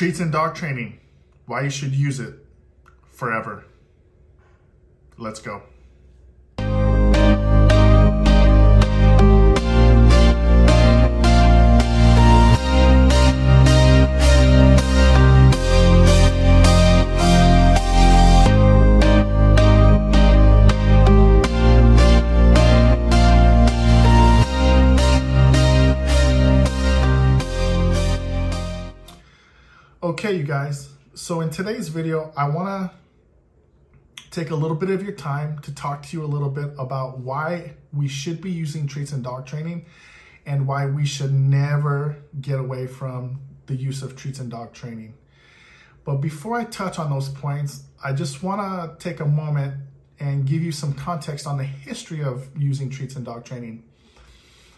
Treats in dog training. Why you should use it forever. Let's go. Okay, you guys. So in today's video, I want to take a little bit of your time to talk to you a little bit about why we should be using treats and dog training and why we should never get away from the use of treats and dog training. But before I touch on those points, I just want to take a moment and give you some context on the history of using treats and dog training.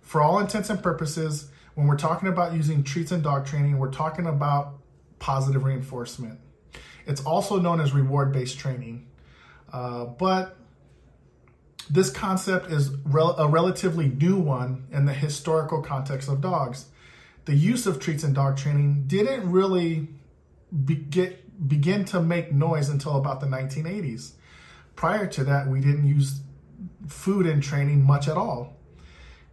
For all intents and purposes, when we're talking about using treats and dog training, we're talking about positive reinforcement. It's also known as reward based training. Uh, but this concept is rel- a relatively new one in the historical context of dogs. The use of treats in dog training didn't really be- get, begin to make noise until about the 1980s. Prior to that, we didn't use food in training much at all.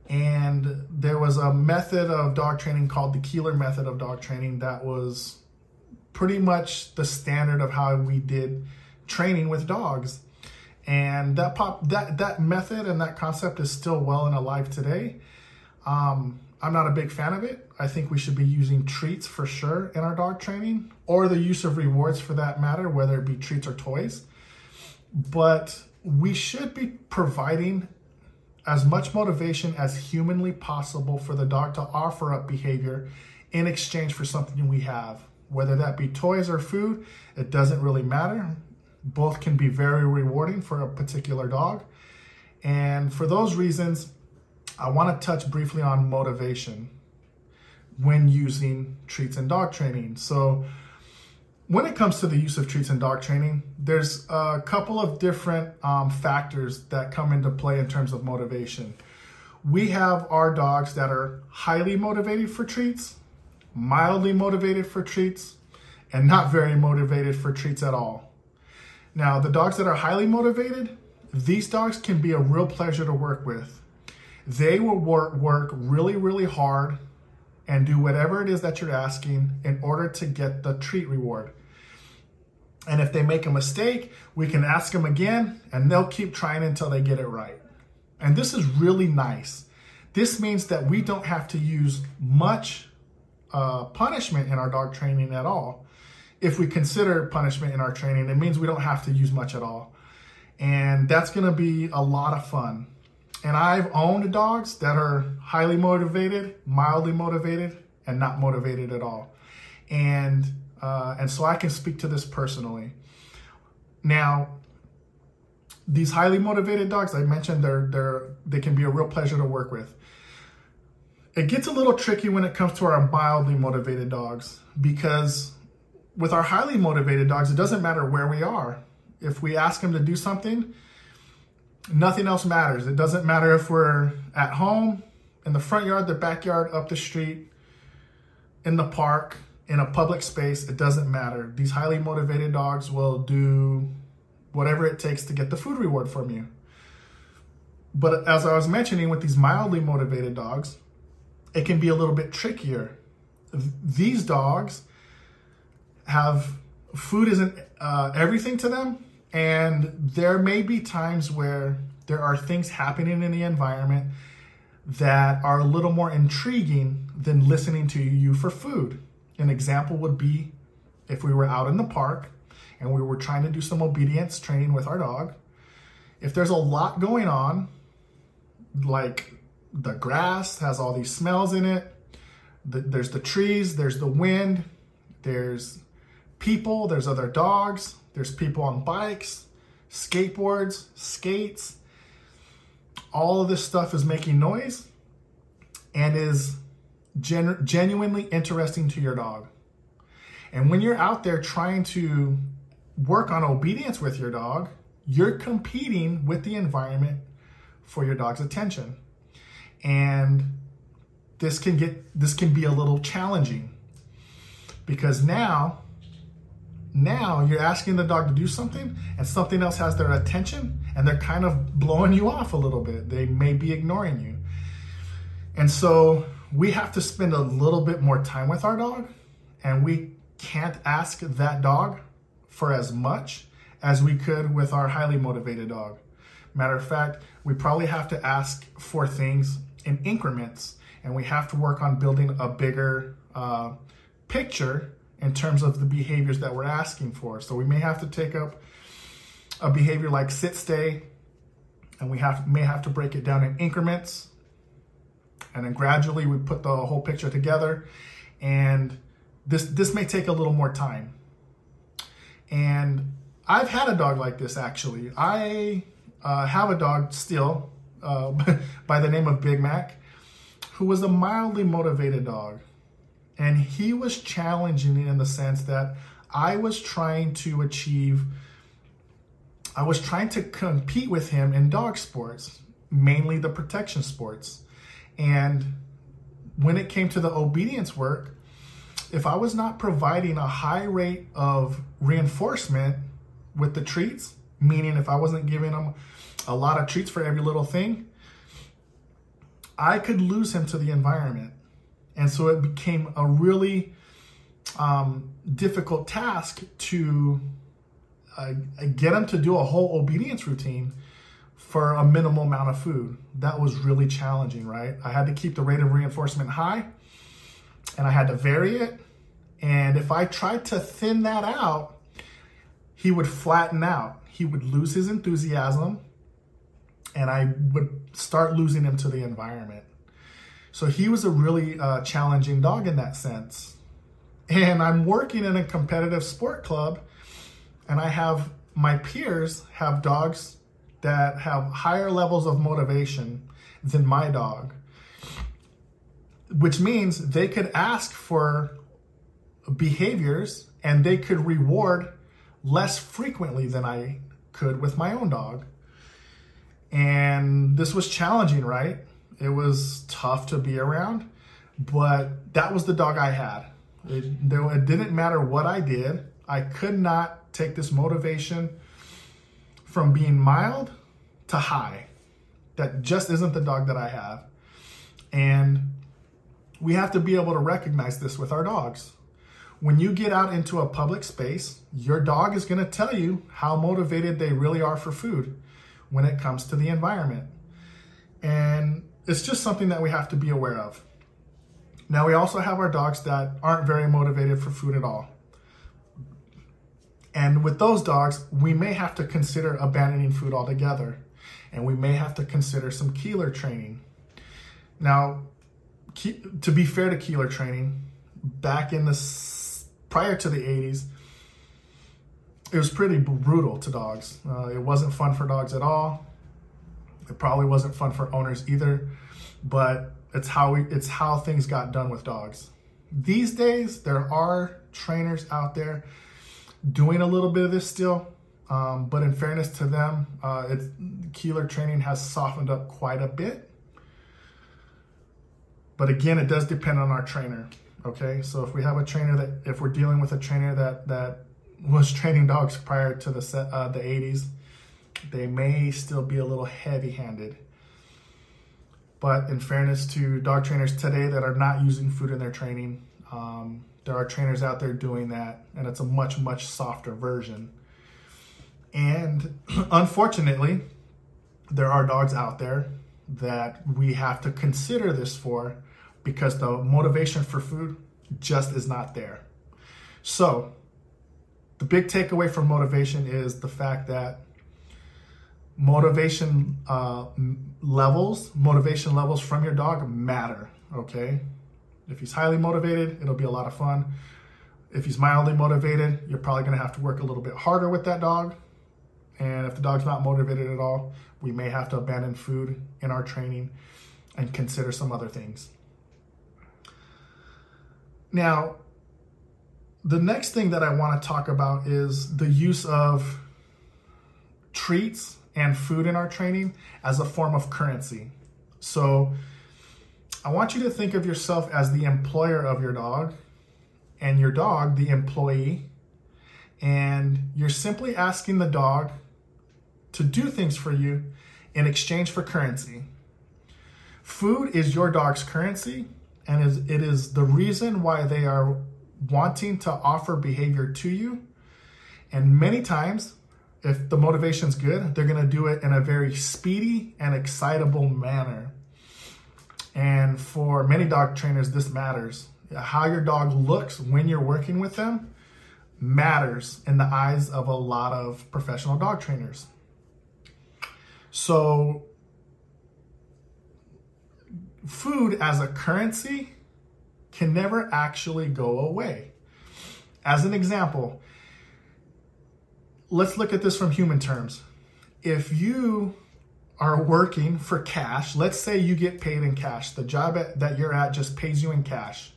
And there was a method of dog training called the Koehler method of dog training that was pretty much the standard of how we did training with dogs. And that pop that that method and that concept is still well and alive today. Um, I'm not a big fan of it. I think we should be using treats for sure in our dog training, or the use of rewards for that matter, whether it be treats or toys. But we should be providing as much motivation as humanly possible for the dog to offer up behavior in exchange for something we have whether that be toys or food, it doesn't really matter. Both can be very rewarding for a particular dog. And for those reasons, I want to touch briefly on motivation when using treats and dog training. So, when it comes to the use of treats and dog training, there's a couple of different um, factors that come into play in terms of motivation. We have our dogs that are highly motivated for treats, mildly motivated for treats, and not very motivated for treats at all. Now, the dogs that are highly motivated, these dogs can be a real pleasure to work with. They will work, work really, really hard and do whatever it is that you're asking in order to get the treat reward. And if they make a mistake, we can ask them again and they'll keep trying until they get it right. And this is really nice. This means that we don't have to use much uh, punishment in our dog training at all. If we consider punishment in our training, it means we don't have to use much at all. And that's going to be a lot of fun. And I've owned dogs that are highly motivated, mildly motivated, and not motivated at all. And uh, and so I can speak to this personally. Now, these highly motivated dogs, I mentioned, they're they're they can be a real pleasure to work with. It gets a little tricky when it comes to our mildly motivated dogs because with our highly motivated dogs, it doesn't matter where we are. If we ask them to do something, nothing else matters. It doesn't matter if we're at home, in the front yard, the backyard, up the street, in the park, in a public space, it doesn't matter. These highly motivated dogs will do whatever it takes to get the food reward from you. But as I was mentioning with these mildly motivated dogs, it can be a little bit trickier. These dogs have food isn't uh, everything to them, and there may be times where there are things happening in the environment that are a little more intriguing than listening to you for food. An example would be if we were out in the park and we were trying to do some obedience training with our dog. If there's a lot going on, like the grass has all these smells in it. The, there's the trees, there's the wind, there's people, there's other dogs, there's people on bikes, skateboards, skates. All of this stuff is making noise and is gen- genuinely interesting to your dog. And when you're out there trying to work on obedience with your dog, you're competing with the environment for your dog's attention and this can get this can be a little challenging because now now you're asking the dog to do something and something else has their attention and they're kind of blowing you off a little bit. They may be ignoring you. And so we have to spend a little bit more time with our dog and we can't ask that dog for as much as we could with our highly motivated dog. Matter of fact, we probably have to ask for things in increments and we have to work on building a bigger uh, picture in terms of the behaviors that we're asking for. So we may have to take up a behavior like sit stay, and we have may have to break it down in increments, and then gradually we put the whole picture together. And this this may take a little more time. And I've had a dog like this actually. I uh, have a dog still uh, by the name of Big Mac, who was a mildly motivated dog. And he was challenging in the sense that I was trying to achieve, I was trying to compete with him in dog sports, mainly the protection sports. And when it came to the obedience work, if I was not providing a high rate of reinforcement with the treats, meaning if I wasn't giving him a lot of treats for every little thing, I could lose him to the environment. And so it became a really um, difficult task to uh, get him to do a whole obedience routine for a minimal amount of food. That was really challenging, right? I had to keep the rate of reinforcement high and I had to vary it. And if I tried to thin that out, he would flatten out. He would lose his enthusiasm and I would start losing him to the environment. So he was a really uh, challenging dog in that sense. And I'm working in a competitive sport club, and I have my peers have dogs that have higher levels of motivation than my dog, which means they could ask for behaviors and they could reward less frequently than I could with my own dog. And this was challenging, right? It was tough to be around, but that was the dog I had. It, it didn't matter what I did. I could not take this motivation from being mild to high. That just isn't the dog that I have. And we have to be able to recognize this with our dogs. When you get out into a public space, your dog is going to tell you how motivated they really are for food when it comes to the environment. And it's just something that we have to be aware of. Now, we also have our dogs that aren't very motivated for food at all. And with those dogs, we may have to consider abandoning food altogether. And we may have to consider some Koehler training. Now, to be fair to Koehler training, back in the prior to the 80s, it was pretty brutal to dogs. Uh, it wasn't fun for dogs at all. It probably wasn't fun for owners either, but it's how we, it's how things got done with dogs. These days, there are trainers out there doing a little bit of this still, um, but in fairness to them, uh, it's, Koehler training has softened up quite a bit. But again, it does depend on our trainer. Okay, so if we have a trainer that, if we're dealing with a trainer that that was training dogs prior to the uh, the 80s, they may still be a little heavy-handed. But in fairness to dog trainers today that are not using food in their training, um, there are trainers out there doing that, and it's a much much softer version. And unfortunately, there are dogs out there that we have to consider this for because the motivation for food just is not there. So, the big takeaway from motivation is the fact that motivation uh, levels, motivation levels from your dog matter. Okay, if he's highly motivated, it'll be a lot of fun. If he's mildly motivated, you're probably going to have to work a little bit harder with that dog. And if the dog's not motivated at all, we may have to abandon food in our training and consider some other things. Now, the next thing that I want to talk about is the use of treats and food in our training as a form of currency. So I want you to think of yourself as the employer of your dog and your dog, the employee, and you're simply asking the dog to do things for you in exchange for currency. Food is your dog's currency, and is, it is the reason why they are wanting to offer behavior to you. And many times, if the motivation's good, they're going to do it in a very speedy and excitable manner. And for many dog trainers, this matters. How your dog looks when you're working with them matters in the eyes of a lot of professional dog trainers. So, food as a currency can never actually go away. As an example, let's look at this from human terms. If you are working for cash, let's say you get paid in cash, the job at, that you're at just pays you in cash.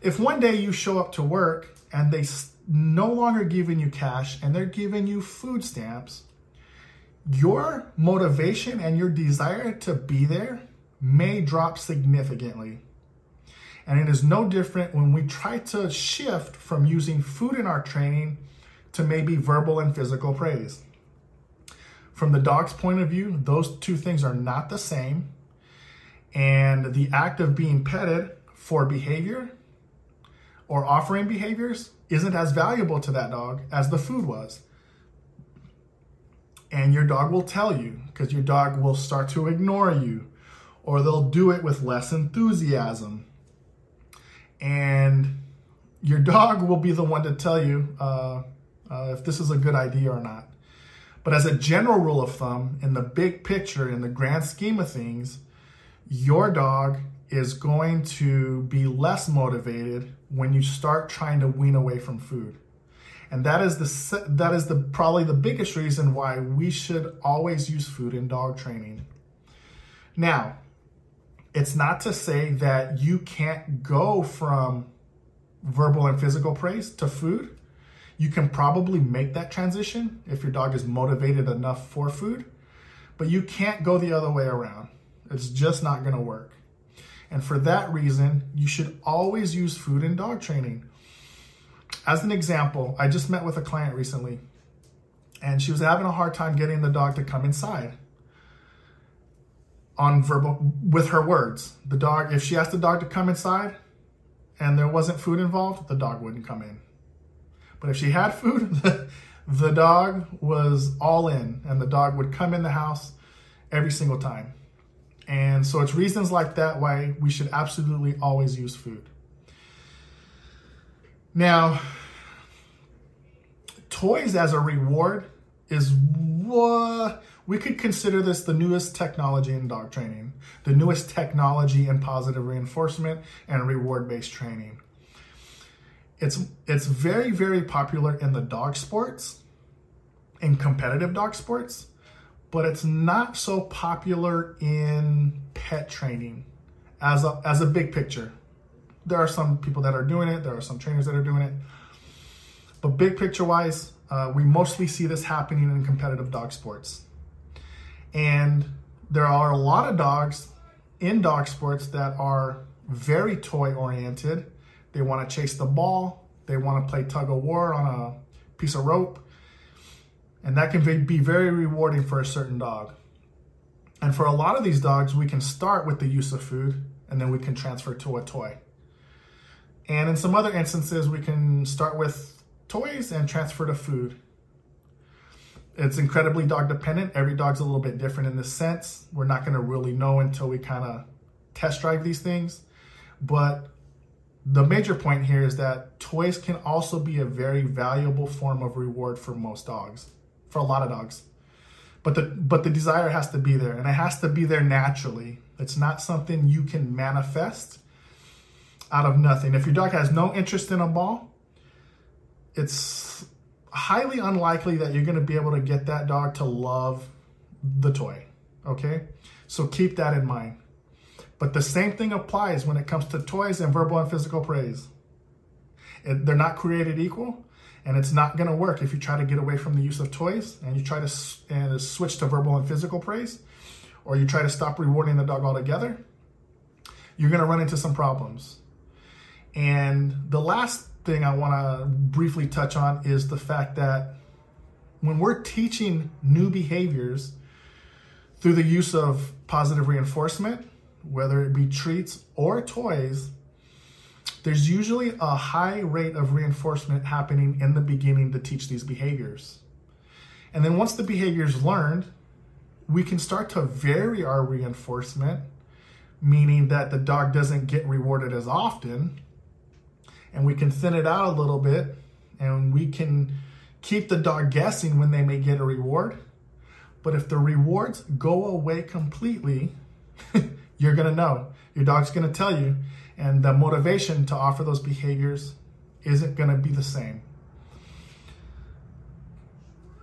If one day you show up to work and they no longer giving you cash and they're giving you food stamps, your motivation and your desire to be there may drop significantly. And it is no different when we try to shift from using food in our training to maybe verbal and physical praise. From the dog's point of view, those two things are not the same. And the act of being petted for behavior or offering behaviors isn't as valuable to that dog as the food was. And your dog will tell you because your dog will start to ignore you or they'll do it with less enthusiasm. And your dog will be the one to tell you uh, uh, if this is a good idea or not. But as a general rule of thumb, in the big picture, in the grand scheme of things, your dog is going to be less motivated when you start trying to wean away from food. And that is the that is the probably the biggest reason why we should always use food in dog training. Now, it's not to say that you can't go from verbal and physical praise to food. You can probably make that transition if your dog is motivated enough for food, but you can't go the other way around. It's just not going to work. And for that reason, you should always use food in dog training. As an example, I just met with a client recently and she was having a hard time getting the dog to come inside on verbal with her words. The dog, if she asked the dog to come inside and there wasn't food involved, the dog wouldn't come in. But if she had food, the, dog was all in and the dog would come in the house every single time. And so it's reasons like that why we should absolutely always use food. Now, toys as a reward is what we could consider this the newest technology in dog training, the newest technology in positive reinforcement and reward based training. It's it's very very popular in the dog sports, in competitive dog sports, but it's not so popular in pet training as a, as a big picture. There are some people that are doing it, there are some trainers that are doing it. But big picture wise, uh, we mostly see this happening in competitive dog sports. And there are a lot of dogs in dog sports that are very toy oriented. They want to chase the ball, they want to play tug of war on a piece of rope and that can be very rewarding for a certain dog. And for a lot of these dogs, we can start with the use of food and then we can transfer to a toy. And in some other instances, we can start with toys and transfer to food. It's incredibly dog dependent. Every dog's a little bit different in this sense. We're not going to really know until we kind of test drive these things. But the major point here is that toys can also be a very valuable form of reward for most dogs for a lot of dogs. But the but the desire has to be there and it has to be there naturally. It's not something you can manifest out of nothing. If your dog has no interest in a ball, it's highly unlikely that you're going to be able to get that dog to love the toy. Okay? So keep that in mind. But the same thing applies when it comes to toys and verbal and physical praise. It, they're not created equal. And it's not going to work if you try to get away from the use of toys and you try to and switch to verbal and physical praise, or you try to stop rewarding the dog altogether. You're going to run into some problems. And the last thing I want to briefly touch on is the fact that when we're teaching new behaviors through the use of positive reinforcement, whether it be treats or toys, there's usually a high rate of reinforcement happening in the beginning to teach these behaviors. And then once the behavior is learned, we can start to vary our reinforcement, meaning that the dog doesn't get rewarded as often. And we can thin it out a little bit and we can keep the dog guessing when they may get a reward. But if the rewards go away completely, you're going to know. Your dog's going to tell you. And the motivation to offer those behaviors isn't going to be the same.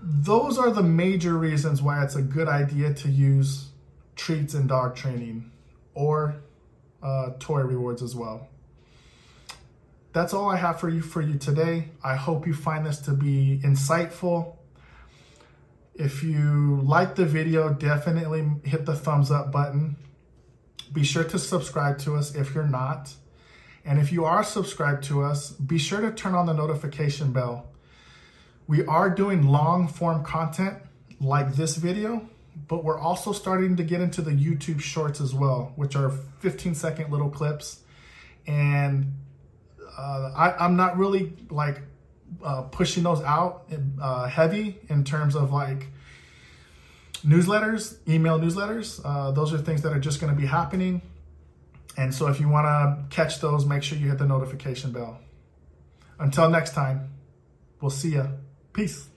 Those are the major reasons why it's a good idea to use treats in dog training or uh, toy rewards as well. That's all I have for you for you today. I hope you find this to be insightful. If you like the video, definitely hit the thumbs up button. Be sure to subscribe to us if you're not. And if you are subscribed to us, be sure to turn on the notification bell. We are doing long form content like this video, but we're also starting to get into the YouTube shorts as well, which are 15 second little clips. And uh, I, am not really like uh, pushing those out uh, heavy in terms of like newsletters, email newsletters. Uh, those are things that are just going to be happening. And so if you want to catch those, make sure you hit the notification bell. Until next time, we'll see ya. Peace.